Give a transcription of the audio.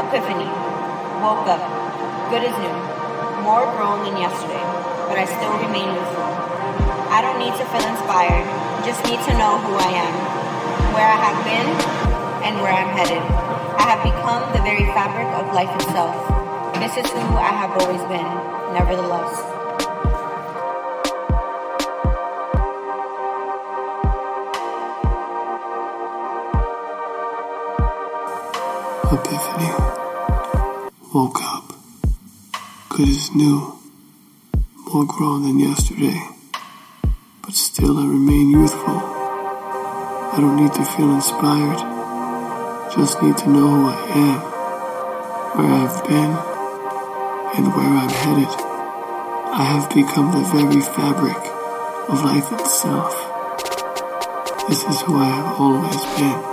Epiphany. Woke up. Good as new. More grown than yesterday, but I still remain youthful. I don't need to feel inspired, just need to know who I am, where I have been, and where I'm headed. I have become the very fabric of life itself. This is who I have always been, nevertheless. Epiphany. Woke up. Good as new. More grown than yesterday. But still I remain youthful. I don't need to feel inspired. Just need to know who I am, where I've been, and where I'm headed. I have become the very fabric of life itself. This is who I have always been.